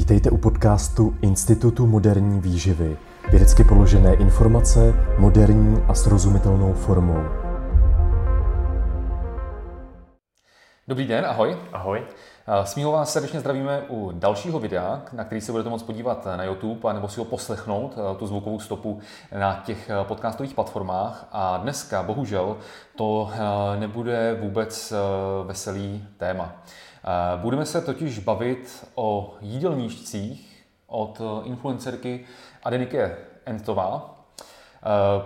Vítejte u podcastu Institutu moderní výživy. Vědecky položené informace moderní a srozumitelnou formou. Dobrý den, ahoj. Ahoj. S vás srdečně zdravíme u dalšího videa, na který se budete moct podívat na YouTube, nebo si ho poslechnout, eh, tu zvukovou stopu na těch eh, podcastových platformách. A dneska, bohužel, to eh, nebude vůbec veselý téma. Budeme se totiž bavit o jídelníčcích od influencerky Adenike Entová,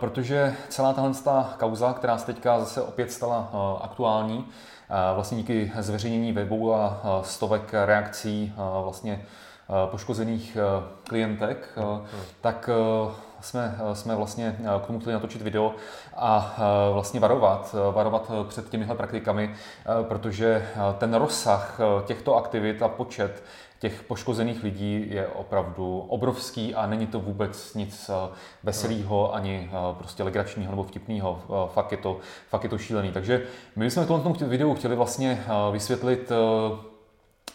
protože celá tahle kauza, která se teďka zase opět stala aktuální, vlastně díky zveřejnění webu a stovek reakcí vlastně poškozených klientek, tak jsme, jsme vlastně k tomu chtěli natočit video a vlastně varovat, varovat před těmihle praktikami, protože ten rozsah těchto aktivit a počet těch poškozených lidí je opravdu obrovský a není to vůbec nic eh, veselého ani eh, prostě legračního nebo vtipného. Eh, fakt je to, fakt je to šílený. Takže my jsme v tomto videu chtěli vlastně vysvětlit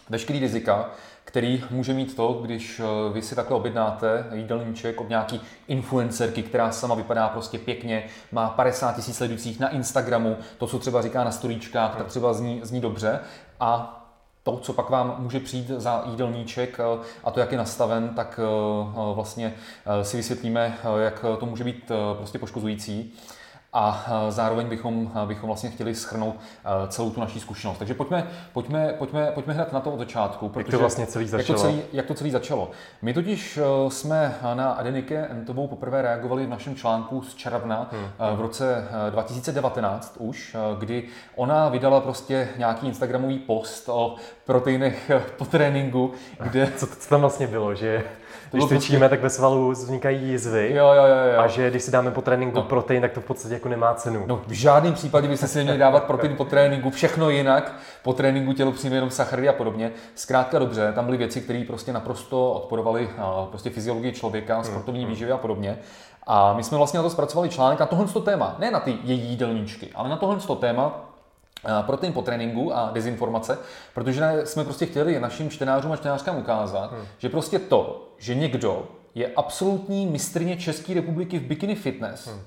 veškerý rizika, který může mít to, když vy si takhle objednáte jídelníček od nějaký influencerky, která sama vypadá prostě pěkně, má 50 tisíc sledujících na Instagramu, to, co třeba říká na storíčkách, tak třeba zní, zní dobře. A to, co pak vám může přijít za jídelníček eh, a to, jak je nastaven, tak eh, vlastně eh, si vysvětlíme, jak to může být prostě poškozující a zároveň bychom, bychom vlastně chtěli schrnout celou tu naší zkušenost. Takže pojďme, pojďme, pojďme, pojďme hned na to od začátku. Protože jak to vlastně celý začalo? Jak to celý, jak to celý začalo? My totiž jsme na Adenike Entovou poprvé reagovali v našem článku z června hmm. v roce 2019 už, kdy ona vydala prostě nějaký Instagramový post o proteinech po tréninku, kde... Co, co tam vlastně bylo, že když cvičíme, prostě... tak ve svalu vznikají jizvy. Jo, jo, jo, jo. A že když si dáme po tréninku no. protein, tak to v podstatě jako nemá cenu. No, v žádném případě byste si neměli dávat protein po tréninku, všechno jinak. Po tréninku tělo přijme jenom sacharidy a podobně. Zkrátka dobře, tam byly věci, které prostě naprosto odporovaly prostě fyziologii člověka, hmm, sportovní hmm. výživě a podobně. A my jsme vlastně na to zpracovali článek na tohle téma, ne na ty její jídelníčky, ale na tohle téma, protein po tréninku a dezinformace, protože jsme prostě chtěli našim čtenářům a čtenářkám ukázat, hmm. že prostě to, že někdo je absolutní mistrně České republiky v bikini fitness, hmm.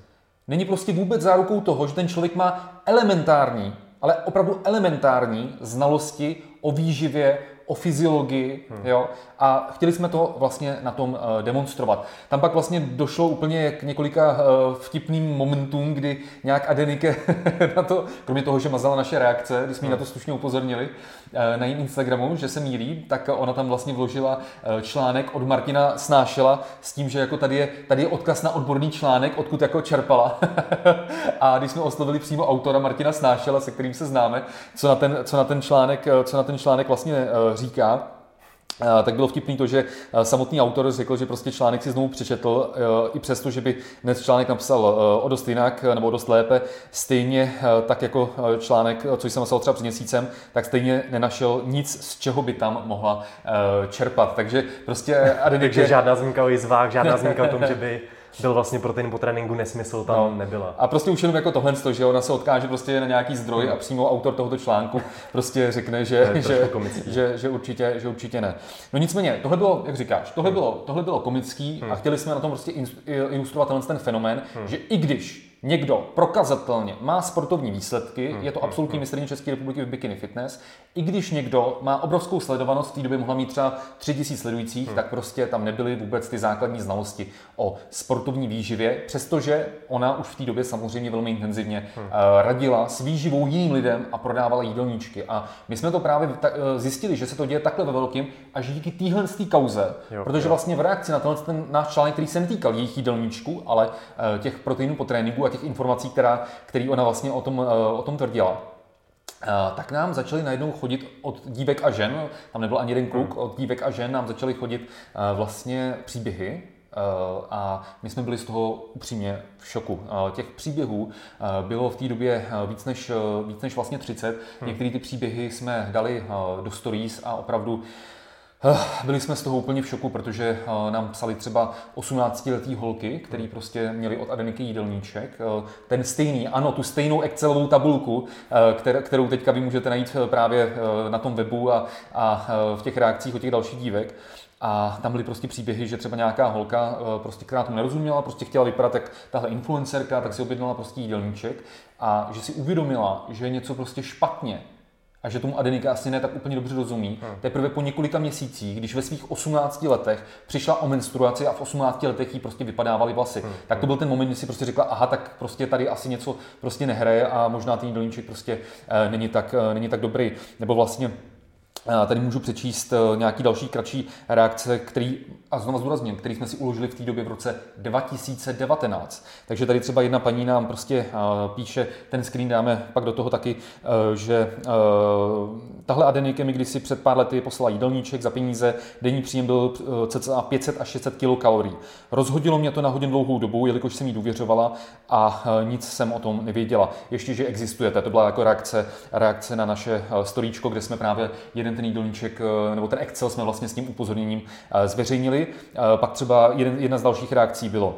Není prostě vůbec zárukou toho, že ten člověk má elementární, ale opravdu elementární znalosti o výživě, o fyziologii, hmm. jo, a chtěli jsme to vlastně na tom uh, demonstrovat. Tam pak vlastně došlo úplně k několika uh, vtipným momentům, kdy nějak Adenike na to, kromě toho, že mazala naše reakce, když jsme hmm. na to slušně upozornili uh, na jejím Instagramu, že se mírí, tak ona tam vlastně vložila článek od Martina Snášela s tím, že jako tady je, tady je odkaz na odborný článek, odkud jako čerpala. a když jsme oslovili přímo autora Martina Snášela, se kterým se známe, co na ten, co na ten, článek, co na ten článek vlastně říká, tak bylo vtipný to, že samotný autor řekl, že prostě článek si znovu přečetl, i přesto, že by dnes článek napsal o dost jinak nebo o dost lépe, stejně tak jako článek, co jsem napsal třeba před měsícem, tak stejně nenašel nic, z čeho by tam mohla čerpat. Takže prostě... Takže žádná zmínka o jizvách, žádná zmínka o tom, že by byl vlastně protein po tréninku nesmysl, tam no. nebyla. A prostě už jenom jako tohle, že ona se odkáže prostě na nějaký zdroj a přímo autor tohoto článku prostě řekne, že, že, že, že, určitě, že určitě ne. No nicméně, tohle bylo, jak říkáš, tohle hmm. bylo, tohle bylo komický hmm. a chtěli jsme na tom prostě ilustrovat ten, ten fenomén, hmm. že i když někdo prokazatelně má sportovní výsledky, hmm, je to hmm, absolutní hmm. mistrní České republiky v bikini fitness, i když někdo má obrovskou sledovanost, v té době mohla mít třeba 3000 sledujících, hmm. tak prostě tam nebyly vůbec ty základní znalosti o sportovní výživě, přestože ona už v té době samozřejmě velmi intenzivně hmm. radila s výživou jiným lidem a prodávala jídelníčky. A my jsme to právě eh, zjistili, že se to děje takhle ve velkým až díky téhle kauze, jo, protože jo. vlastně v reakci na tenhle ten náš článek, který se netýkal jejich jídelníčku, ale eh, těch proteinů po tréninku a těch informací, která, který ona vlastně o tom, eh, o tom tvrdila, eh, tak nám začaly najednou chodit od dívek a žen, tam nebyl ani jeden kluk, hmm. od dívek a žen nám začaly chodit eh, vlastně příběhy, a my jsme byli z toho upřímně v šoku. Těch příběhů bylo v té době víc než, víc než vlastně 30. Hmm. Některé ty příběhy jsme dali do stories a opravdu Byli jsme z toho úplně v šoku, protože nám psali třeba 18-letý holky, který prostě měli od Adeniky jídelníček. Ten stejný, ano, tu stejnou Excelovou tabulku, kterou teďka vy můžete najít právě na tom webu a, a v těch reakcích od těch dalších dívek. A tam byly prostě příběhy, že třeba nějaká holka, prostě, která tomu nerozuměla, prostě chtěla vypadat jak tahle influencerka, tak si objednala prostě jídelníček a že si uvědomila, že je něco prostě špatně a že tomu Adenika asi ne tak úplně dobře rozumí, hmm. teprve po několika měsících, když ve svých 18 letech přišla o menstruaci a v 18 letech jí prostě vypadávaly vlasy. Hmm. Tak to byl ten moment, kdy si prostě řekla, aha, tak prostě tady asi něco prostě nehraje a možná ten jídelníček prostě e, není, tak, e, není tak dobrý. Nebo vlastně Tady můžu přečíst eh, nějaký další kratší reakce, který, a znovu zdůrazním, který jsme si uložili v té době v roce 2019. Takže tady třeba jedna paní nám prostě eh, píše, ten screen dáme pak do toho taky, eh, že tahle Adenike mi kdysi před pár lety poslala jídelníček za peníze, denní příjem byl cca 500 až 600 kilokalorií. Rozhodilo mě to na hodně dlouhou dobu, jelikož jsem jí důvěřovala a nic jsem o tom nevěděla. Ještě, že existujete. To byla jako reakce, reakce na naše storíčko, kde jsme právě jeden jeden ten jídelníček, eh, nebo ten Excel jsme vlastně s tím upozorněním eh, zveřejnili. Eh, pak třeba jeden, jedna z dalších reakcí bylo.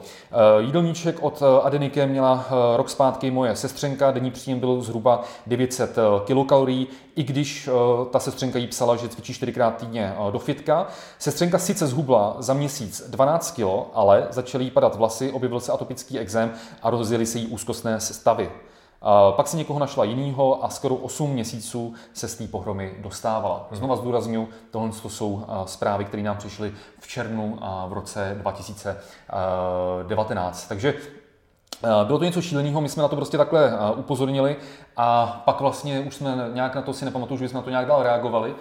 Jídelníček od Adenike měla rok zpátky moje sestřenka, denní příjem byl zhruba 900 kilokalorií, i když ta sestřenka jí psala, že cvičí čtyřikrát týdně do fitka. Sestřenka sice zhubla za měsíc 12 kg, ale začaly jí padat vlasy, objevil se atopický exém a rozjeli se jí úzkostné stavy. Pak si někoho našla jinýho a skoro 8 měsíců se z té pohromy dostávala. Hmm. Znova zdůraznuju, tohle to jsou zprávy, které nám přišly v červnu v roce 2019. Takže bylo to něco šíleného, my jsme na to prostě takhle upozornili a pak vlastně už jsme nějak na to si nepamatuju, že jsme na to nějak dál reagovali.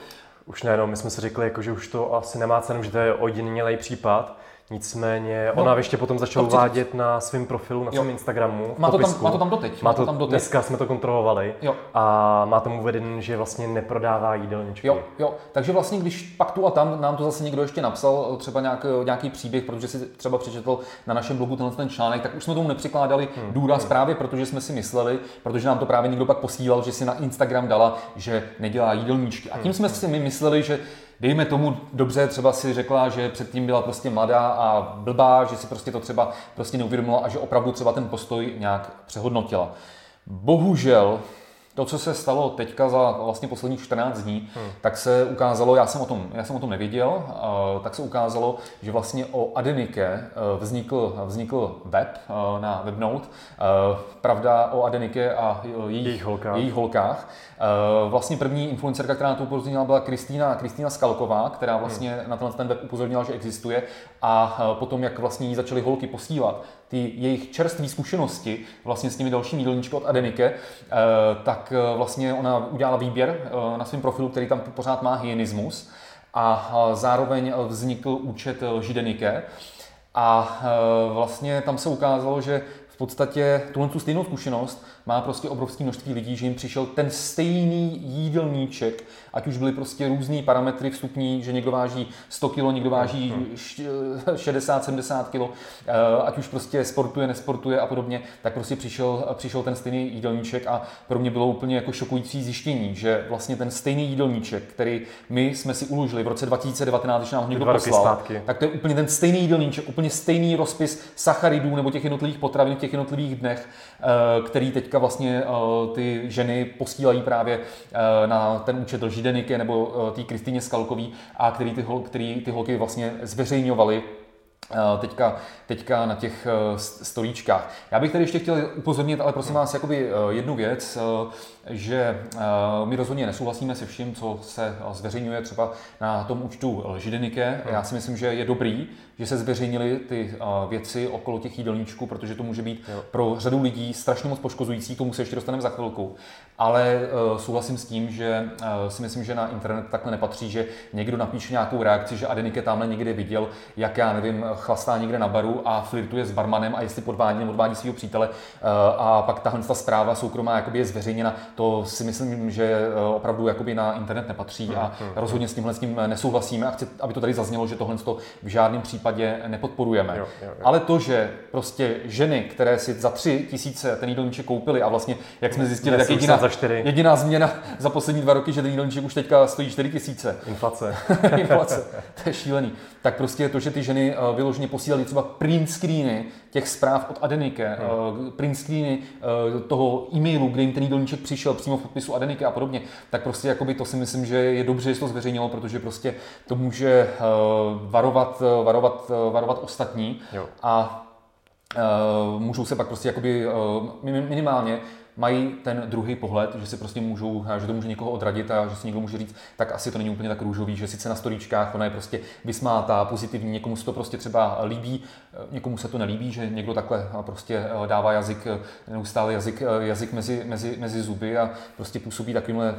Už ne, no, my jsme si řekli, jako, že už to asi nemá cenu, že to je ojedinělý případ Nicméně no, ona ještě potom začala uvádět na svém profilu, na svém Instagramu. Má to, tam, má to tam doteď. Má, má to, to tam doteď. Dneska jsme to kontrolovali jo. a má tam uveden, že vlastně neprodává jídelníčky. Jo, jo. Takže vlastně, když pak tu a tam nám to zase někdo ještě napsal, třeba nějak, nějaký příběh, protože si třeba přečetl na našem blogu tenhle ten článek, tak už jsme tomu nepřikládali hmm. důraz hmm. právě, protože jsme si mysleli, protože nám to právě někdo pak posílal, že si na Instagram dala, že nedělá jídelníčky. A tím hmm. jsme si my mysleli, že dejme tomu dobře, třeba si řekla, že předtím byla prostě mladá a blbá, že si prostě to třeba prostě neuvědomila a že opravdu třeba ten postoj nějak přehodnotila. Bohužel to, co se stalo teďka za vlastně posledních 14 dní, hmm. tak se ukázalo, já jsem o tom, já jsem o tom nevěděl, uh, tak se ukázalo, že vlastně o Adenike uh, vznikl, vznikl web uh, na Webnote. Uh, pravda o Adenike a jejich, jejich holkách. Jejich holkách. Uh, vlastně první influencerka, která na to upozornila, byla Kristýna, Kristýna Skalková, která vlastně hmm. na tenhle ten web upozornila, že existuje a potom, jak vlastně jí začaly holky posílat ty jejich čerstvé zkušenosti vlastně s těmi dalšími jídelníčky od Adenike, tak tak eh, vlastně ona udělala výběr eh, na svém profilu, který tam pořád má hyenismus a zároveň vznikl účet Židenike. A vlastně tam se ukázalo, že v podstatě tuhle tu stejnou zkušenost má prostě obrovské množství lidí, že jim přišel ten stejný jídelníček, ať už byly prostě různé parametry vstupní, že někdo váží 100 kg, někdo váží 60-70 kg, ať už prostě sportuje, nesportuje a podobně, tak prostě přišel, přišel ten stejný jídelníček a pro mě bylo úplně jako šokující zjištění, že vlastně ten stejný jídelníček, který my jsme si uložili v roce 2019, když nám ho někdo poslal, tak to je úplně ten stejný jídelníček, úplně stejný rozpis sacharidů nebo těch jednotlivých potravin těch jednotlivých dnech, eh, který teďka vlastně eh, ty ženy posílají právě eh, na ten účet Žideniky nebo té Kristýně Skalkový a který ty, který ty holky vlastně zveřejňovaly teďka, teďka na těch stolíčkách. Já bych tady ještě chtěl upozornit, ale prosím vás, jakoby jednu věc že eh, my rozhodně nesouhlasíme se vším, co se zveřejňuje třeba na tom účtu Židenike. Já si myslím, že je dobrý, že se zveřejnily ty eh, věci okolo těch jídelníčků, protože to může být pro řadu lidí strašně moc poškozující, k tomu se ještě dostaneme za chvilku. Ale eh, souhlasím s tím, že si myslím, že na internet takhle nepatří, že někdo napíše nějakou reakci, že Adenike tamhle někde viděl, jak já nevím, chlastá někde na baru a flirtuje s barmanem a jestli podvádí nebo odvádí svého přítele a pak tahle ta zpráva soukromá jakoby je zveřejněna, to si myslím, že opravdu jakoby na internet nepatří a hmm, hmm, rozhodně s tímhle s tím nesouhlasíme a chci, aby to tady zaznělo, že tohle v žádném případě nepodporujeme. Jo, jo, jo. Ale to, že prostě ženy, které si za tři tisíce ten jídelníček koupili a vlastně, jak jsme zjistili, tak jediná, za čtyři. jediná změna za poslední dva roky, že ten jídelníček už teďka stojí 4 tisíce. Inflace. Inflace. To je šílený. Tak prostě to, že ty ženy uh, vyloženě posílali třeba print screeny těch zpráv od Adenike, hmm. uh, print screeny uh, toho e-mailu, kde jim ten jídelníček přišel přímo v podpisu Adenike a podobně, tak prostě jakoby to si myslím, že je dobře, že to zveřejnilo, protože prostě to může varovat, varovat, varovat ostatní jo. a můžou se pak prostě jakoby minimálně mají ten druhý pohled, že si prostě můžou, že to může někoho odradit a že si někdo může říct, tak asi to není úplně tak růžový, že sice na storíčkách ona je prostě vysmátá, pozitivní, někomu se to prostě třeba líbí, někomu se to nelíbí, že někdo takhle prostě dává jazyk, neustále jazyk, jazyk mezi, mezi, mezi zuby a prostě působí takovýmhle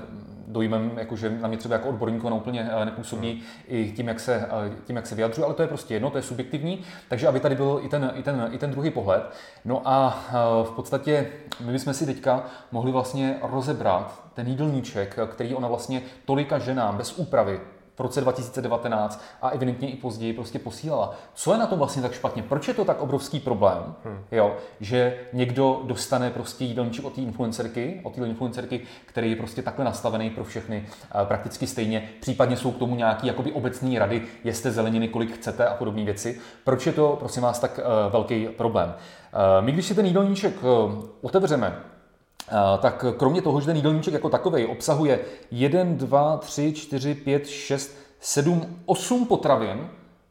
dojmem, jakože na mě třeba jako odborník ona úplně eh, nepůsobí hmm. i tím jak, se, eh, tím, jak se vyjadřuje, ale to je prostě jedno, to je subjektivní, takže aby tady byl i ten, i ten, i ten druhý pohled. No a eh, v podstatě my bychom si teďka mohli vlastně rozebrat ten jídelníček, který ona vlastně tolika ženám bez úpravy v roce 2019 a evidentně i později prostě posílala. Co je na tom vlastně tak špatně? Proč je to tak obrovský problém, hmm. jo, že někdo dostane prostě jídelníček od té influencerky, od té influencerky, který je prostě takhle nastavený pro všechny uh, prakticky stejně. Případně jsou k tomu nějaký jakoby obecní rady, jeste zeleniny, kolik chcete a podobné věci. Proč je to, prosím vás, tak uh, velký problém? Uh, my, když si ten jídelníček otevřeme, tak kromě toho, že ten jídelníček jako takový obsahuje 1, 2, 3, 4, 5, 6, 7, 8 potravin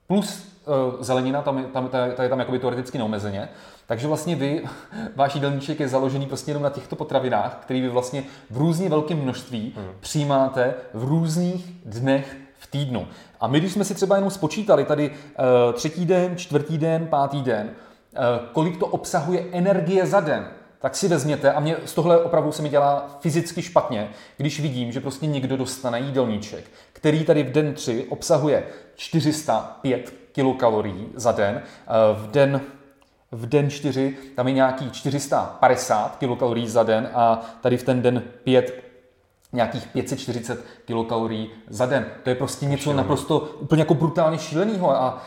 plus uh, zelenina, tam je, tam, ta, ta je tam jakoby teoreticky neomezeně. Takže vlastně vy, váš jídelníček je založený prostě jenom na těchto potravinách, který vy vlastně v různě velkém množství hmm. přijímáte v různých dnech v týdnu. A my, když jsme si třeba jenom spočítali tady uh, třetí den, čtvrtý den, pátý den, uh, kolik to obsahuje energie za den, tak si vezměte, a mě z tohle opravdu se mi dělá fyzicky špatně, když vidím, že prostě někdo dostane jídelníček, který tady v den 3 obsahuje 405 kilokalorií za den, eh, v den v den 4 tam je nějaký 450 kilokalorií za den a tady v ten den 5 nějakých 540 kilokalorií za den. To je prostě něco naprosto úplně jako brutálně šíleného a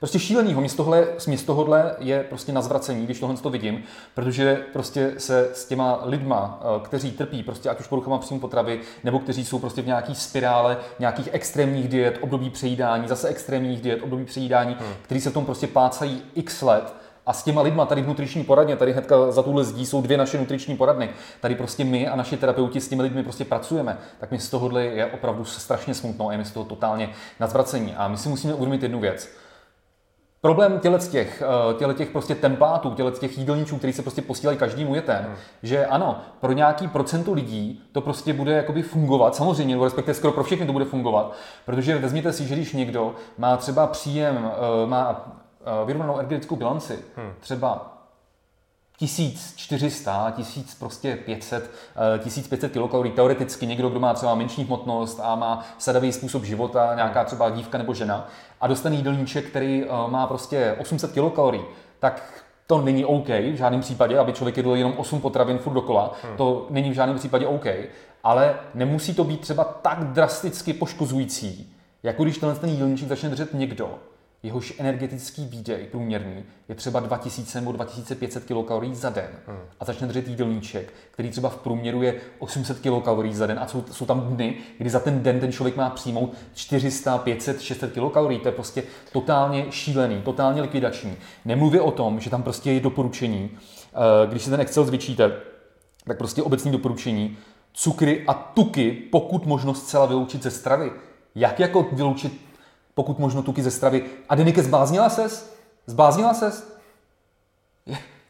Prostě šílenýho. Místo, tohle, místo tohohle je prostě na zvracení, když tohle to vidím, protože prostě se s těma lidma, eh, kteří trpí prostě ať už poruchama příjmu potravy, nebo kteří jsou prostě v nějaký spirále nějakých extrémních diet, období přejídání, zase extrémních diet, období přejídání, hmm. kteří se v tom prostě plácají x let, a s těma lidma tady v nutriční poradně, tady hnedka za tuhle zdí jsou dvě naše nutriční poradny, tady prostě my a naši terapeuti s těmi lidmi prostě pracujeme, tak mi z tohohle je opravdu strašně smutno a je mi z toho totálně na zvracení. A my si musíme uvědomit jednu věc. Problém těle těch, eh, těle těch prostě templátů, těle těch jídelníčů, který se prostě posílají každému je ten, hmm. že ano, pro nějaký procento lidí to prostě bude jakoby fungovat, samozřejmě, nebo respektive skoro pro všechny to bude fungovat, protože vezměte si, že když někdo má třeba příjem, eh, má eh, vyrovnanou energetickou bilanci, hmm. třeba 1400, 1000 prostě 500, 1500 kilokalorií. Teoreticky někdo, kdo má třeba menší hmotnost a má sadavý způsob života, nějaká třeba dívka nebo žena, a dostane jídelníček, který eh, má prostě 800 kilokalorií, tak to není OK v žádném případě, aby člověk jedl jenom 8 potravin furt dokola. Hmm. To není v žádném případě OK. Ale nemusí to být třeba tak drasticky poškozující, jako když tenhle ten jídelníček začne držet někdo, jehož energetický výdej průměrný je třeba 2000 nebo 2500 kilokalorií za den hmm. a začne držet jídelníček, který třeba v průměru je 800 kilokalorií za den a jsou, jsou tam dny, kdy za ten den ten člověk má přijmout 400, 500, 600 kilokalorií. To je prostě totálně šílený, totálně likvidační. Nemluvě o tom, že tam prostě je doporučení, eh, když si ten Excel zvětšíte, tak prostě obecní doporučení, cukry a tuky, pokud možno zcela vyloučit ze stravy. Jak jako vyloučit pokud možno tuky ze stravy. A Denike, zbláznila ses? Zbláznila ses?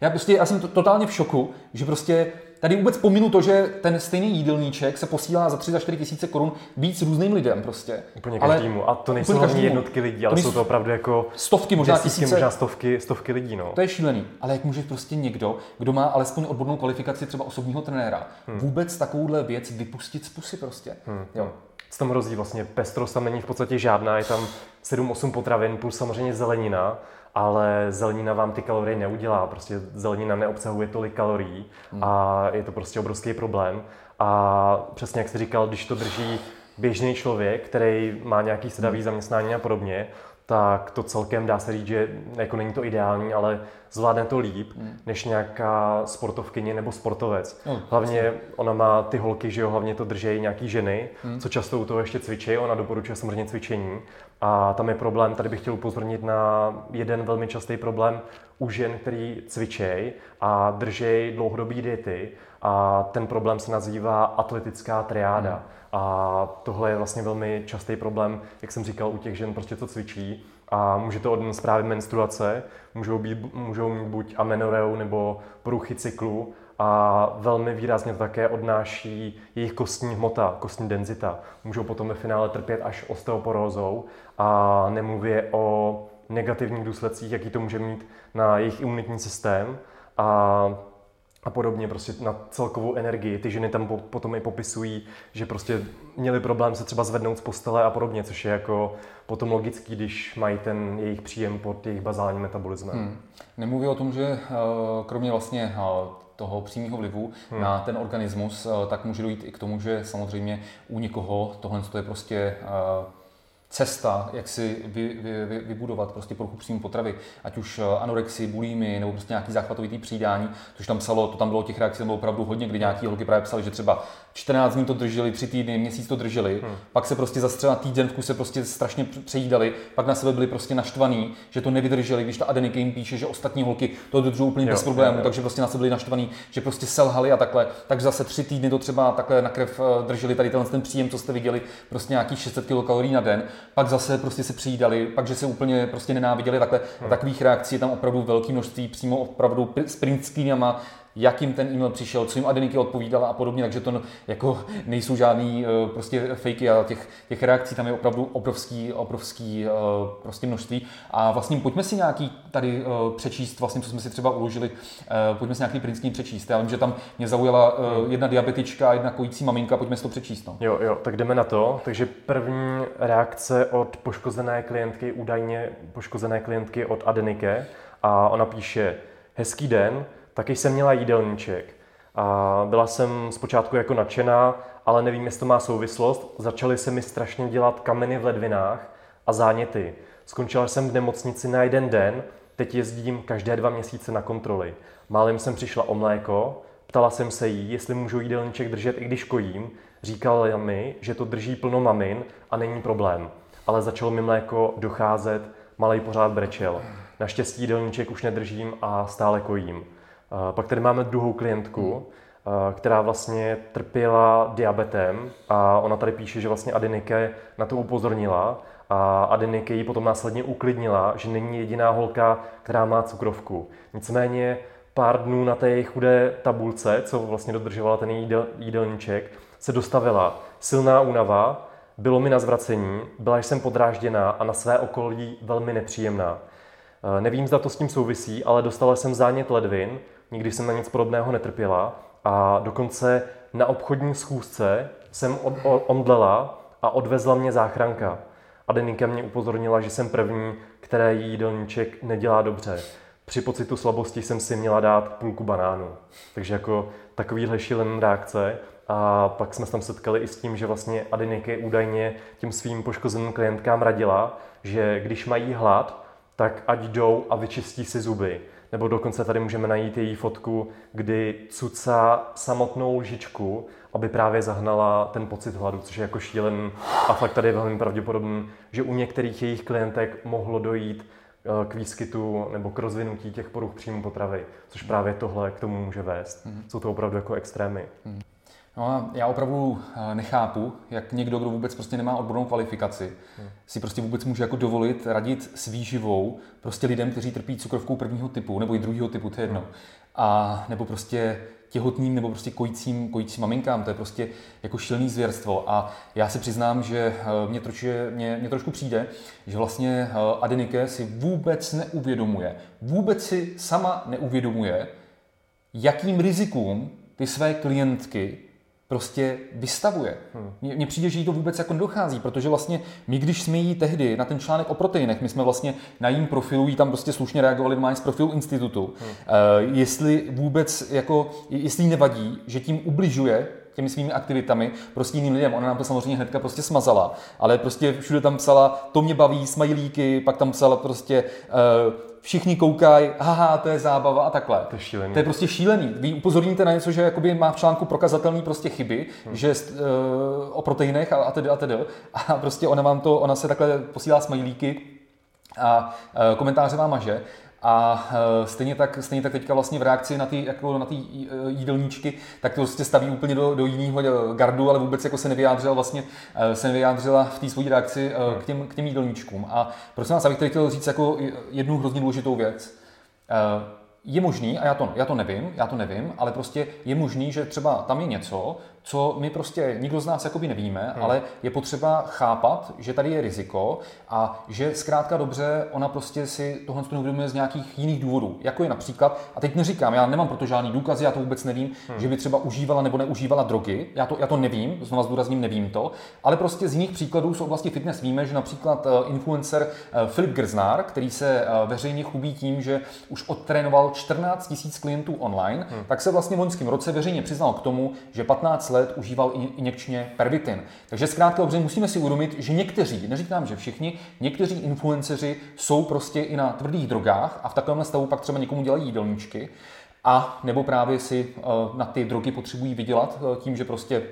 Já prostě, já jsem to, totálně v šoku, že prostě tady vůbec pominu to, že ten stejný jídelníček se posílá za 3 za 4 tisíce korun víc různým lidem prostě. Úplně každému. A to nejsou hlavně jednotky lidí, ale to jsou to opravdu jako stovky, možná desítky, tisíce. možná stovky, stovky lidí. No. To je šílený. Ale jak může prostě někdo, kdo má alespoň odbornou kvalifikaci třeba osobního trenéra, hmm. vůbec takovouhle věc vypustit z pusy prostě. Hmm. Jo. Co tam hrozí vlastně? Pestrost tam není v podstatě žádná, je tam 7-8 potravin plus samozřejmě zelenina ale zelenina vám ty kalorie neudělá. Prostě zelenina neobsahuje tolik kalorií hmm. a je to prostě obrovský problém. A přesně jak jsi říkal, když to drží běžný člověk, který má nějaký sedavý hmm. zaměstnání a podobně, tak to celkem dá se říct, že jako není to ideální, ale zvládne to líp, hmm. než nějaká sportovkyně nebo sportovec. No, hlavně ona má ty holky, že jo, hlavně to držejí nějaký ženy, hmm. co často u toho ještě cvičí, ona doporučuje samozřejmě cvičení. A tam je problém, tady bych chtěl upozornit na jeden velmi častý problém u žen, který cvičí a drží dlouhodobý diety. A ten problém se nazývá atletická triáda. Hmm. A tohle je vlastně velmi častý problém, jak jsem říkal, u těch žen prostě to cvičí a může to odnést právě menstruace, můžou, být, můžou mít buď amenoreu nebo poruchy cyklu a velmi výrazně to také odnáší jejich kostní hmota, kostní denzita. Můžou potom ve finále trpět až osteoporózou a nemluvě o negativních důsledcích, jaký to může mít na jejich imunitní systém a a podobně, prostě na celkovou energii. Ty ženy tam potom i popisují, že prostě měli problém se třeba zvednout z postele a podobně, což je jako potom logický, když mají ten jejich příjem pod jejich bazálním metabolismem. Hmm. Nemluví o tom, že eh, kromě vlastně eh, toho přímého vlivu hmm. na ten organismus, eh, tak může dojít i k tomu, že samozřejmě u někoho tohle je prostě cesta, jak si vy, vy, vy, vybudovat prostě poruchu příjmu potravy, ať už eh, anorexii, bulímy nebo prostě nějaký záchvatovitý přijídání, což tam psalo, to tam bylo těch reakcí, bylo opravdu hodně, kdy nějaký holky právě psali, že třeba 14 dní to drželi, 3 týdny, měsíc to drželi, hmm. pak se prostě za třeba týden v kuse prostě strašně přejídali, pak na sebe byli prostě naštvaní, že to nevydrželi, když ta Adenike jim píše, že ostatní holky to dodržují úplně jo, bez problémů, takže prostě na sebe byli naštvaní, že prostě selhali a takhle, takže zase tři týdny to třeba takhle na krev eh, drželi tady ten příjem, co jste viděli, prostě nějakých 600 kilokalorií na den, pak zase prostě se přijídali, pak že se úplně prostě nenáviděli takhle. Hmm. Takových reakcí je tam opravdu velké množství, přímo opravdu s print jak jim ten e-mail přišel, co jim Adeniky odpovídala a podobně, takže to jako nejsou žádný uh, prostě fakey a těch, těch reakcí tam je opravdu obrovský, obrovský uh, prostě množství. A vlastně pojďme si nějaký tady uh, přečíst, vlastně, co jsme si třeba uložili, pojďme si nějaký print přečíst. Já vím, že tam mě zaujala jedna diabetička jedna kojící maminka, pojďme si to přečíst. No. Jo, jo, tak jdeme na to. Takže první reakce od poškozené klientky, údajně poškozené klientky od Adenike a ona píše, hezký den, Taky jsem měla jídelníček a byla jsem zpočátku jako nadšená, ale nevím, jestli to má souvislost. Začaly se mi strašně dělat kameny v ledvinách a záněty. Skončila jsem v nemocnici na jeden den, teď jezdím každé dva měsíce na kontroly. Málem jsem přišla o mléko, ptala jsem se jí, jestli můžu jídelníček držet, i když kojím. Říkala mi, že to drží plno mamin a není problém. Ale začalo mi mléko docházet, malej pořád brečel. Naštěstí jídelníček už nedržím a stále kojím. Pak tady máme druhou klientku, která vlastně trpěla diabetem a ona tady píše, že vlastně Adenike na to upozornila a Adenike ji potom následně uklidnila, že není jediná holka, která má cukrovku. Nicméně pár dnů na té chudé tabulce, co vlastně dodržovala ten jídel, jídelníček, se dostavila silná únava, bylo mi na zvracení, byla jsem podrážděná a na své okolí velmi nepříjemná. Nevím, zda to s tím souvisí, ale dostala jsem zánět ledvin, nikdy jsem na nic podobného netrpěla a dokonce na obchodní schůzce jsem omdlela a odvezla mě záchranka. A Denika mě upozornila, že jsem první, které jí jídelníček nedělá dobře. Při pocitu slabosti jsem si měla dát půlku banánu. Takže jako takovýhle šílený reakce. A pak jsme se tam setkali i s tím, že vlastně Adeniky údajně tím svým poškozeným klientkám radila, že když mají hlad, tak ať jdou a vyčistí si zuby nebo dokonce tady můžeme najít její fotku, kdy cuca samotnou lžičku, aby právě zahnala ten pocit hladu, což je jako šílen. A fakt tady je velmi pravděpodobný, že u některých jejich klientek mohlo dojít eh, k výskytu nebo k rozvinutí těch poruch příjmu potravy, což právě tohle k tomu může vést. Mm-hmm. Jsou to opravdu jako extrémy. Mm-hmm. No a já opravdu eh, nechápu, jak někdo, kdo vůbec prostě nemá odbornou kvalifikaci, hmm. si prostě vůbec může jako dovolit radit s výživou prostě lidem, kteří trpí cukrovkou prvního typu nebo i druhého typu, to je jedno. Hmm. A nebo prostě těhotným nebo prostě kojícím, kojícím maminkám. To je prostě jako šilný zvěrstvo. A já si přiznám, že mě, troši, mě, mě trošku přijde, že vlastně Adenike si vůbec neuvědomuje, vůbec si sama neuvědomuje, jakým rizikům ty své klientky prostě vystavuje. Mně, mně přijde, že jí to vůbec jako nedochází, protože vlastně my, když jsme jí tehdy na ten článek o proteinech, my jsme vlastně na jím profilu jí tam prostě slušně reagovali normálně z profilu institutu, hmm. uh, jestli vůbec jako, jestli jí nevadí, že tím ubližuje těmi svými aktivitami prostě jiným lidem. Ona nám to samozřejmě hnedka prostě smazala, ale prostě všude tam psala, to mě baví, smajlíky, pak tam psala prostě uh, všichni koukají, haha, to je zábava a takhle. To je šílený. To je prostě šílený. Vy upozorníte na něco, že jakoby má v článku prokazatelný prostě chyby, hmm. že uh, o proteinech a, a tedy a tedy. A prostě ona vám to, ona se takhle posílá smajlíky a uh, komentáře vám maže. A e, stejně tak, stejně tak teďka vlastně v reakci na ty, jako na ty e, jídelníčky, tak to prostě staví úplně do, do jiného e, gardu, ale vůbec jako se nevyjádřila vlastně, se nevyjádřila v té své reakci k těm, k těm jídelníčkům. A prosím vás, abych tady chtěl říct jako jednu hrozně důležitou věc je možný, a já to, já to nevím, já to nevím, ale prostě je možný, že třeba tam je něco, co my prostě nikdo z nás jakoby nevíme, hmm. ale je potřeba chápat, že tady je riziko a že zkrátka dobře ona prostě si tohle neuvědomuje z nějakých jiných důvodů. Jako je například, a teď neříkám, já nemám proto žádný důkazy, já to vůbec nevím, hmm. že by třeba užívala nebo neužívala drogy, já to, já to nevím, znovu zdůrazním, nevím to, ale prostě z jiných příkladů z oblasti fitness víme, že například eh, influencer eh, Filip Grznár, který se eh, veřejně chubí tím, že už odtrénoval 14 000 klientů online, hmm. tak se vlastně v loňském roce veřejně přiznal k tomu, že 15 let užíval injekčně pervitin. Takže zkrátka dobře musíme si uvědomit, že někteří, neříkám, že všichni, někteří influenceři jsou prostě i na tvrdých drogách a v takovém stavu pak třeba někomu dělají jídelníčky a nebo právě si eh, na ty drogy potřebují vydělat eh, tím, že prostě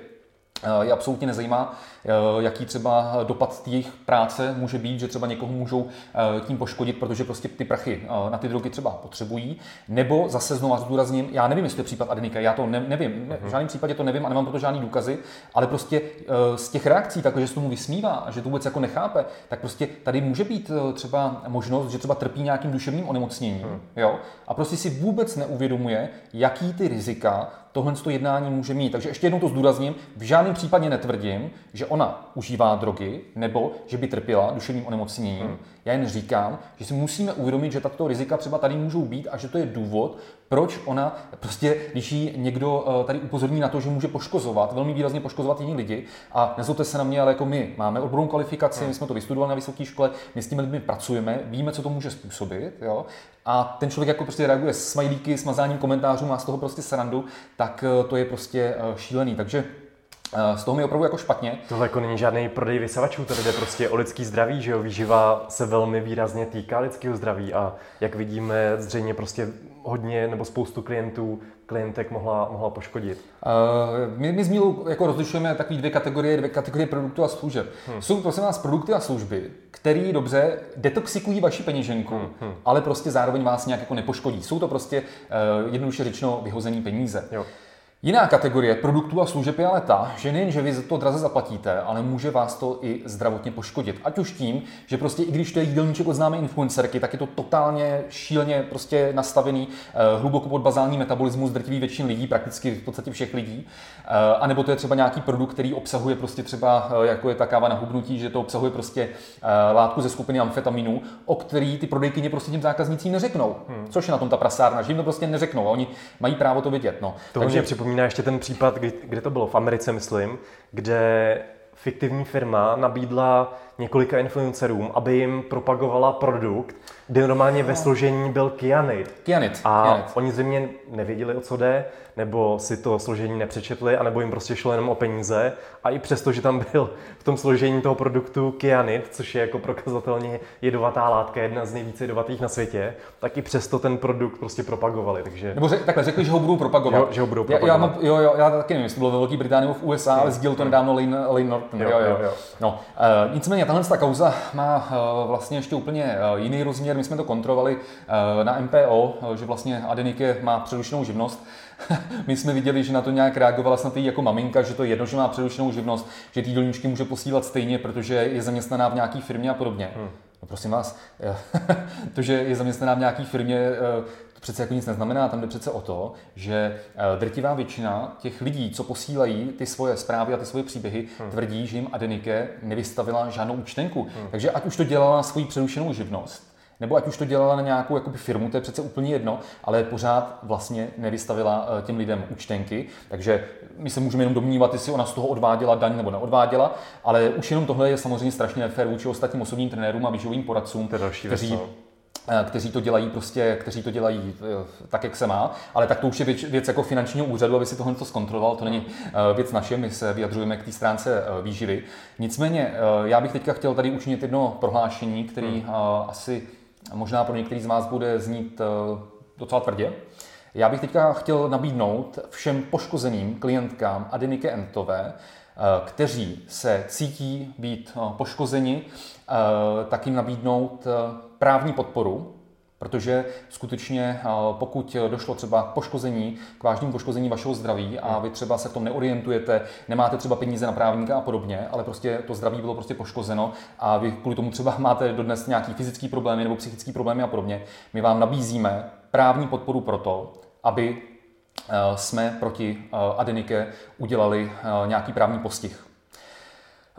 je absolutně nezajímá, Eh, jaký třeba dopad jejich práce může být, že třeba někoho můžou eh, tím poškodit, protože prostě ty prachy eh, na ty drogy třeba potřebují. Nebo zase znovu zdůrazním, já nevím, jestli to je případ Adenika, já to ne, nevím, ne, v žádném případě to nevím a nemám proto žádný důkazy, ale prostě z těch reakcí, takže se tomu vysmívá a že to vůbec jako nechápe, tak prostě tady může být třeba možnost, že třeba trpí nějakým duševním onemocněním, hmm. jo, a prostě si vůbec neuvědomuje, jaký ty rizika tohle jednání může mít. Takže ještě jednou to zdůrazním, v žádném případě netvrdím, že ona užívá drogy nebo že by trpěla duševním onemocněním. Hmm. Já jen říkám, že si musíme uvědomit, že tato rizika třeba tady můžou být a že to je důvod, proč ona, prostě, když jí někdo eh, tady upozorní na to, že může poškozovat, velmi výrazně poškozovat jiní lidi, a nezlobte se na mě, ale jako my máme odbornou kvalifikaci, my jsme to vystudovali na vysoké škole, my s těmi lidmi pracujeme, víme, co to může způsobit, jo? a ten člověk jako prostě reaguje s smajlíky, smazáním komentářů, má z toho prostě srandu, tak eh, to je prostě eh, šílený. Takže z toho mi opravdu jako špatně. Tohle jako není žádný prodej vysavačů, to jde prostě o lidský zdraví, že jo, výživa se velmi výrazně týká lidského zdraví a jak vidíme, zřejmě prostě hodně nebo spoustu klientů, klientek mohla, mohla poškodit. Uh, my, my z Mílu jako rozlišujeme takové dvě kategorie, dvě kategorie produktů a služeb. Hmm. Jsou prosím vás produkty a služby, které dobře detoxikují vaši peněženku, hmm. Hmm. ale prostě zároveň vás nějak jako nepoškodí. Jsou to prostě uh, jednoduše řečeno vyhozený peníze. Jo. Jiná kategorie produktů a služeb je ale ta, že nejen, že vy za to draze zaplatíte, ale může vás to i zdravotně poškodit. Ať už tím, že prostě i když to je jídelníček od známé influencerky, tak je to totálně šíleně prostě nastavený uh, hluboko pod bazální metabolismus drtivý většin lidí, prakticky v podstatě všech lidí. Uh, a nebo to je třeba nějaký produkt, který obsahuje prostě třeba, uh, jako je ta káva na hubnutí, že to obsahuje prostě uh, látku ze skupiny amfetaminů, o který ty prodejkyně prostě těm zákaznicím neřeknou. Hmm. Což je na tom ta prasárna, že jim to prostě neřeknou a oni mají právo to vědět. No. To Takže připomíná ještě ten případ, kde to bylo v Americe, myslím, kde fiktivní firma nabídla několika influencerům, aby jim propagovala produkt, kde normálně ve složení byl kyanid. Kyanid. A kyanid. oni zřejmě nevěděli, o co jde, nebo si to složení nepřečetli, anebo jim prostě šlo jenom o peníze. A i přesto, že tam byl v tom složení toho produktu kyanid, což je jako prokazatelně jedovatá látka, jedna z nejvíce jedovatých na světě, tak i přesto ten produkt prostě propagovali. Takže... Nebo řek, takhle řekli, že ho budou propagovat. Jo, že ho budou propagovat. Já, já, mám, jo, jo, já taky nevím, jestli bylo ve Velké Británii nebo v USA, ale sdílel to nedávno Lane, Lane Norton. Jo, jo, jo. jo. No, uh, nicméně tahle ta kauza má uh, vlastně ještě úplně uh, jiný rozměr. My jsme to kontrolovali uh, na MPO, že vlastně Adenike má přerušenou živnost. My jsme viděli, že na to nějak reagovala snad i jako maminka, že to je jedno, že má přerušenou živnost, že ty jídelníčky může posílat stejně, protože je zaměstnaná v nějaké firmě a podobně. Hmm. No prosím vás, to, že je zaměstnaná v nějaké firmě, to přece jako nic neznamená, tam jde přece o to, že drtivá většina těch lidí, co posílají ty svoje zprávy a ty svoje příběhy, hmm. tvrdí, že jim Adenike nevystavila žádnou účtenku. Hmm. Takže ať už to dělala na svoji přerušenou živnost, nebo ať už to dělala na nějakou jakoby, firmu, to je přece úplně jedno, ale pořád vlastně nevystavila eh, těm lidem účtenky, takže my se můžeme jenom domnívat, jestli ona z toho odváděla daň nebo neodváděla, ale už jenom tohle je samozřejmě strašně nefér vůči ostatním osobním trenérům a výživovým poradcům, kteří, věc, no. Eh, kteří to dělají prostě, kteří to dělají eh, tak, jak se má, ale tak to už je věc, věc jako finančního úřadu, aby si tohle to zkontroloval, to není věc naše, my se vyjadřujeme k té stránce výživy. Nicméně, já bych teďka chtěl tady učinit jedno prohlášení, který hmm. asi možná pro některý z vás bude znít eh, docela tvrdě. Já bych teďka chtěl nabídnout všem poškozeným klientkám Adinike Entové, eh, kteří se cítí být eh, poškozeni, tak jim nabídnout právní podporu Protože skutečně, pokud došlo třeba k poškození, k vážnému poškození vašeho zdraví a vy třeba se v tom neorientujete, nemáte třeba peníze na právníka a podobně, ale prostě to zdraví bylo prostě poškozeno a vy kvůli tomu třeba máte dodnes nějaký fyzický problémy nebo psychický problémy a podobně, my vám nabízíme právní podporu pro to, aby jsme proti Adenike udělali nějaký právní postih.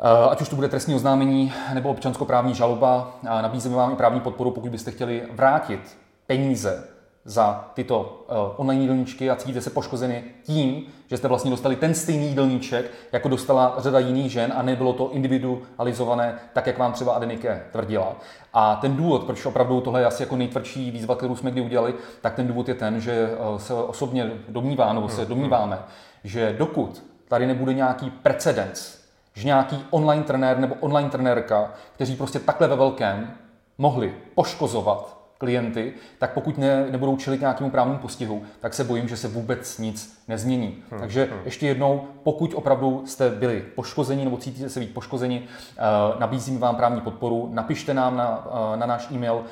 Eh, ať už to bude trestní oznámení nebo občanskoprávní žaloba, nabízíme vám i právní podporu, pokud byste chtěli vrátit peníze za tyto eh, online jídelníčky a cítíte se poškozeny tím, že jste vlastně dostali ten stejný jídelníček, jako dostala řada jiných žen a nebylo to individualizované, tak jak vám třeba Adenike tvrdila. A ten důvod, proč opravdu tohle je asi jako nejtvrdší výzva, kterou jsme kdy udělali, tak ten důvod je ten, že eh, se osobně domnívá, nebo se hmm, hmm. domníváme, že dokud tady nebude nějaký precedens, že nějaký online trenér nebo online trenérka, kteří prostě takhle ve velkém mohli poškozovat klienty, tak pokud ne, nebudou čelit nějakému právnímu postihu, tak se bojím, že se vůbec nic nezmění. Hmm. Takže hmm. ještě jednou, pokud opravdu jste byli poškozeni nebo cítíte se být poškozeni, uh, nabízím vám právní podporu, napište nám na, uh, na náš e-mail uh,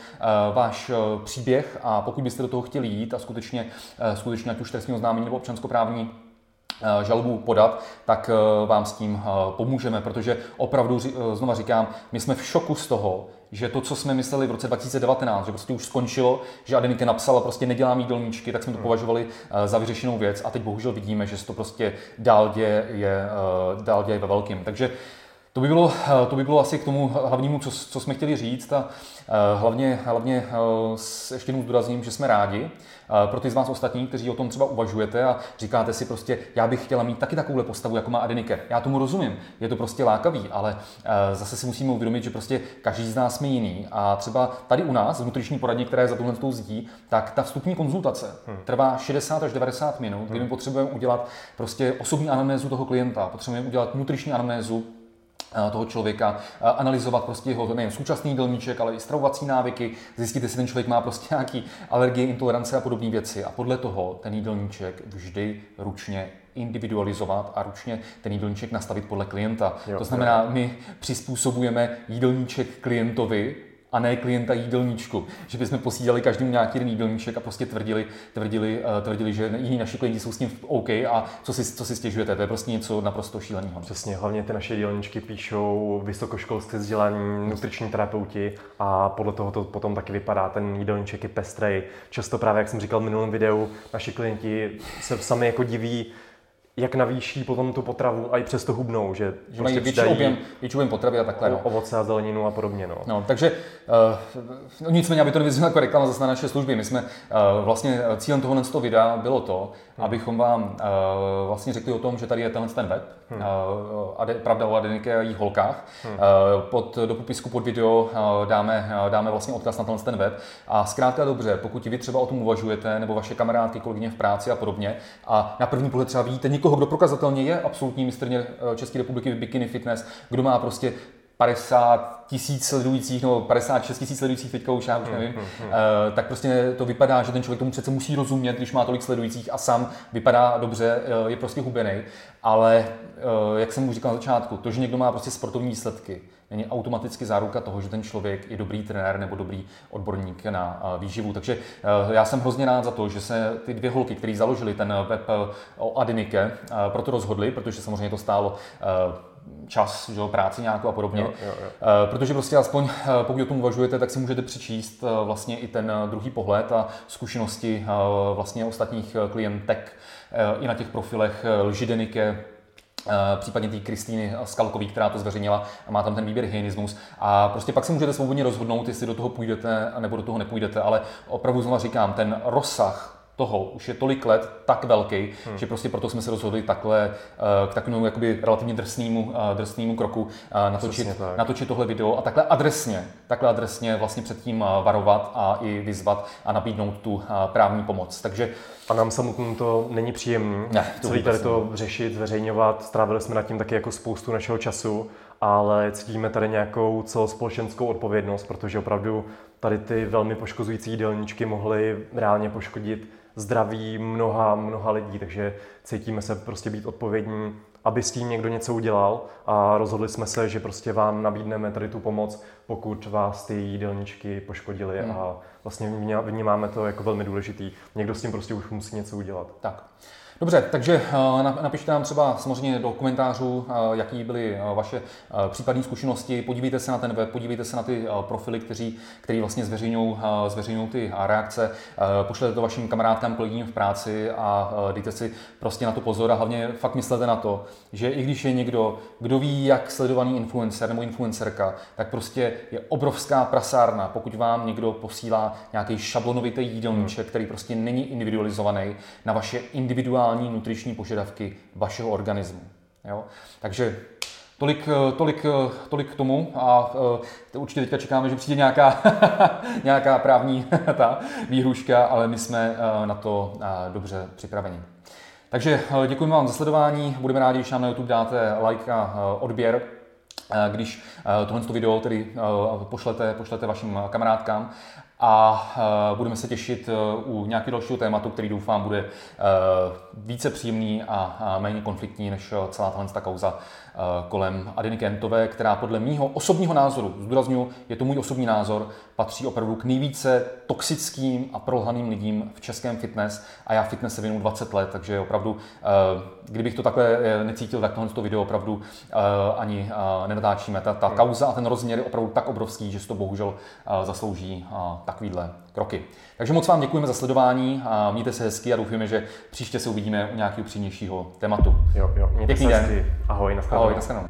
váš příběh a pokud byste do toho chtěli jít a skutečně, skutečně ať už trestní oznámení nebo občanskoprávní Eh, žalobu podat, tak eh, vám s tím eh, pomůžeme, protože opravdu, znova říkám, my jsme v šoku z toho, že to, co jsme mysleli v roce 2019, že prostě už skončilo, že Adenike napsala, prostě nedělám jídelníčky, tak jsme to hmm. považovali za vyřešenou věc a teď bohužel vidíme, že se to prostě dál děje, je, dál děje ve velkým. Takže to by, bylo, to by bylo asi k tomu hlavnímu, co, co jsme chtěli říct a hlavně, hlavně ještě jednou zdůrazním, že jsme rádi, pro ty z vás ostatní, kteří o tom třeba uvažujete a říkáte si prostě, já bych chtěla mít taky takovouhle postavu, jako má Adenike. Já tomu rozumím, je to prostě lákavý, ale zase si musíme uvědomit, že prostě každý z nás jsme jiný. A třeba tady u nás, v nutriční poradně, která je za tuhle tou zdí, tak ta vstupní konzultace hmm. trvá 60 až 90 minut, kdy my hmm. potřebujeme udělat prostě osobní anamnézu toho klienta, potřebujeme udělat nutriční anamnézu Eh, toho člověka, eh, analyzovat prostě jeho nejen současný jídelníček, ale i stravovací návyky, zjistit, jestli ten člověk má prostě nějaký alergie, intolerance a podobné věci. A podle toho ten jídelníček vždy ručně individualizovat a ručně ten jídelníček nastavit podle klienta. Jo, to znamená, my přizpůsobujeme jídelníček klientovi a ne klienta jídelníčku. Že bychom posílali každému nějaký jeden jídelníček a prostě tvrdili, tvrdili, uh, tvrdili že jiní naši klienti jsou s tím OK a co si, co si stěžujete. To je prostě něco naprosto šíleného. Přesně, hlavně ty naše jídelníčky píšou vysokoškolské vzdělání nutriční terapeuti a podle toho to potom taky vypadá. Ten jídelníček je pestrej. Často právě, jak jsem říkal v minulém videu, naši klienti se sami jako diví, jak navýší potom tu potravu a i přesto hubnou, že, že mají větší objem, větší objem potravy a takhle. No. Ovoce a zeleninu a podobně. No. No, takže uh, no nicméně, aby to nevyznělo jako reklama zase na naše služby, my jsme uh, vlastně cílem toho toho videa bylo to, hmm. abychom vám uh, vlastně řekli o tom, že tady je tenhle ten web, hmm. uh, pravda o Adenike a jejich holkách. Hmm. Pod, do popisku pod video dáme, dáme vlastně odkaz na tenhle ten web a zkrátka dobře, pokud vy třeba o tom uvažujete, nebo vaše kamarádky, kolegyně v práci a podobně, a na první pohled třeba vidíte někoho, kdo prokazatelně je absolutní mistrně České republiky v bikini fitness, kdo má prostě 50 tisíc sledujících, nebo 56 tisíc sledujících teďka už, já už nevím, hmm, hmm. Uh, tak prostě to vypadá, že ten člověk tomu přece musí rozumět, když má tolik sledujících a sám vypadá dobře, uh, je prostě hubený. Ale, uh, jak jsem už říkal na začátku, to, že někdo má prostě sportovní výsledky, není automaticky záruka toho, že ten člověk je dobrý trenér nebo dobrý odborník na výživu. Takže já jsem hrozně rád za to, že se ty dvě holky, které založili ten web o Adinike, proto rozhodli, protože samozřejmě to stálo čas, že jo, práci nějakou a podobně. Jo, jo, jo. Protože prostě aspoň pokud o tom uvažujete, tak si můžete přečíst vlastně i ten druhý pohled a zkušenosti vlastně ostatních klientek i na těch profilech Lžidenike, případně té Kristýny Skalkový, která to zveřejnila a má tam ten výběr hyenismus. A prostě pak si můžete svobodně rozhodnout, jestli do toho půjdete nebo do toho nepůjdete, ale opravdu znovu říkám, ten rozsah toho už je tolik let tak velký, hmm. že prostě proto jsme se rozhodli takhle eh, k takovému jakoby relativně drsnému, eh, drsnému kroku eh, natočit, tak. natočit tohle video a takhle adresně, takhle adresně vlastně předtím varovat a i vyzvat a nabídnout tu právní pomoc. Takže a nám samotným to není příjemný. Ne, to Celý tady to řešit, zveřejňovat. Strávili jsme nad tím taky jako spoustu našeho času, ale cítíme tady nějakou celospolečenskou odpovědnost, protože opravdu tady ty velmi poškozující jídelníčky mohly reálně poškodit zdraví mnoha, mnoha lidí, takže cítíme se prostě být odpovědní, aby s tím někdo něco udělal a rozhodli jsme se, že prostě vám nabídneme tady tu pomoc, pokud vás ty jídelníčky poškodily hmm. a vlastně vnímáme to jako velmi důležitý. Někdo s tím prostě už musí něco udělat. Tak. Dobře, takže eh, napište nám třeba samozřejmě do komentářů, eh, jaký byly eh, vaše případné zkušenosti. Podívejte se na ten web, podívejte se na ty profily, kteří, který vlastně zveřejňují zveřejňují ty reakce. Pošlete to vašim kamarádkám, kolegům v práci a dejte si prostě na to pozor a hlavně fakt myslete na to, že i když je někdo, kdo ví, jak sledovaný influencer nebo influencerka, tak prostě je obrovská prasárna, pokud vám někdo posílá nějaký šablonovitý jídelníček, který prostě není individualizovaný na vaše individuální minimální nutriční požadavky vašeho organismu. Jo? Takže Tolik, tolik, tolik k tomu a uh, určitě teďka čekáme, že přijde nějaká, nějaká právní ta výhruška, ale my jsme uh, na to uh, dobře připraveni. Takže děkujeme vám za sledování, budeme rádi, když nám na YouTube dáte like a odběr, když tohle video tedy pošlete, pošlete vašim kamarádkám a uh, budeme se těšit uh, u nějakého dalšího tématu, který doufám bude uh, více příjemný a, a méně konfliktní než celá tahle kauza kolem Adiny Kentové, která podle mýho osobního názoru, zdůraznuju, je to můj osobní názor, patří opravdu k nejvíce toxickým a prolhaným lidím v českém fitness a já fitness se věnu 20 let, takže opravdu, kdybych to takhle necítil, tak tohle to video opravdu ani nenatáčíme. Ta, ta hmm. kauza a ten rozměr je opravdu tak obrovský, že si to bohužel zaslouží takovýhle kroky. Takže moc vám děkujeme za sledování a mějte se hezky a doufujeme, že příště se uvidíme u nějakého přínějšího tématu. Jo, jo, mějte Pěkný se den. Ahoj, nashledanou. Ahoj, nashledanou.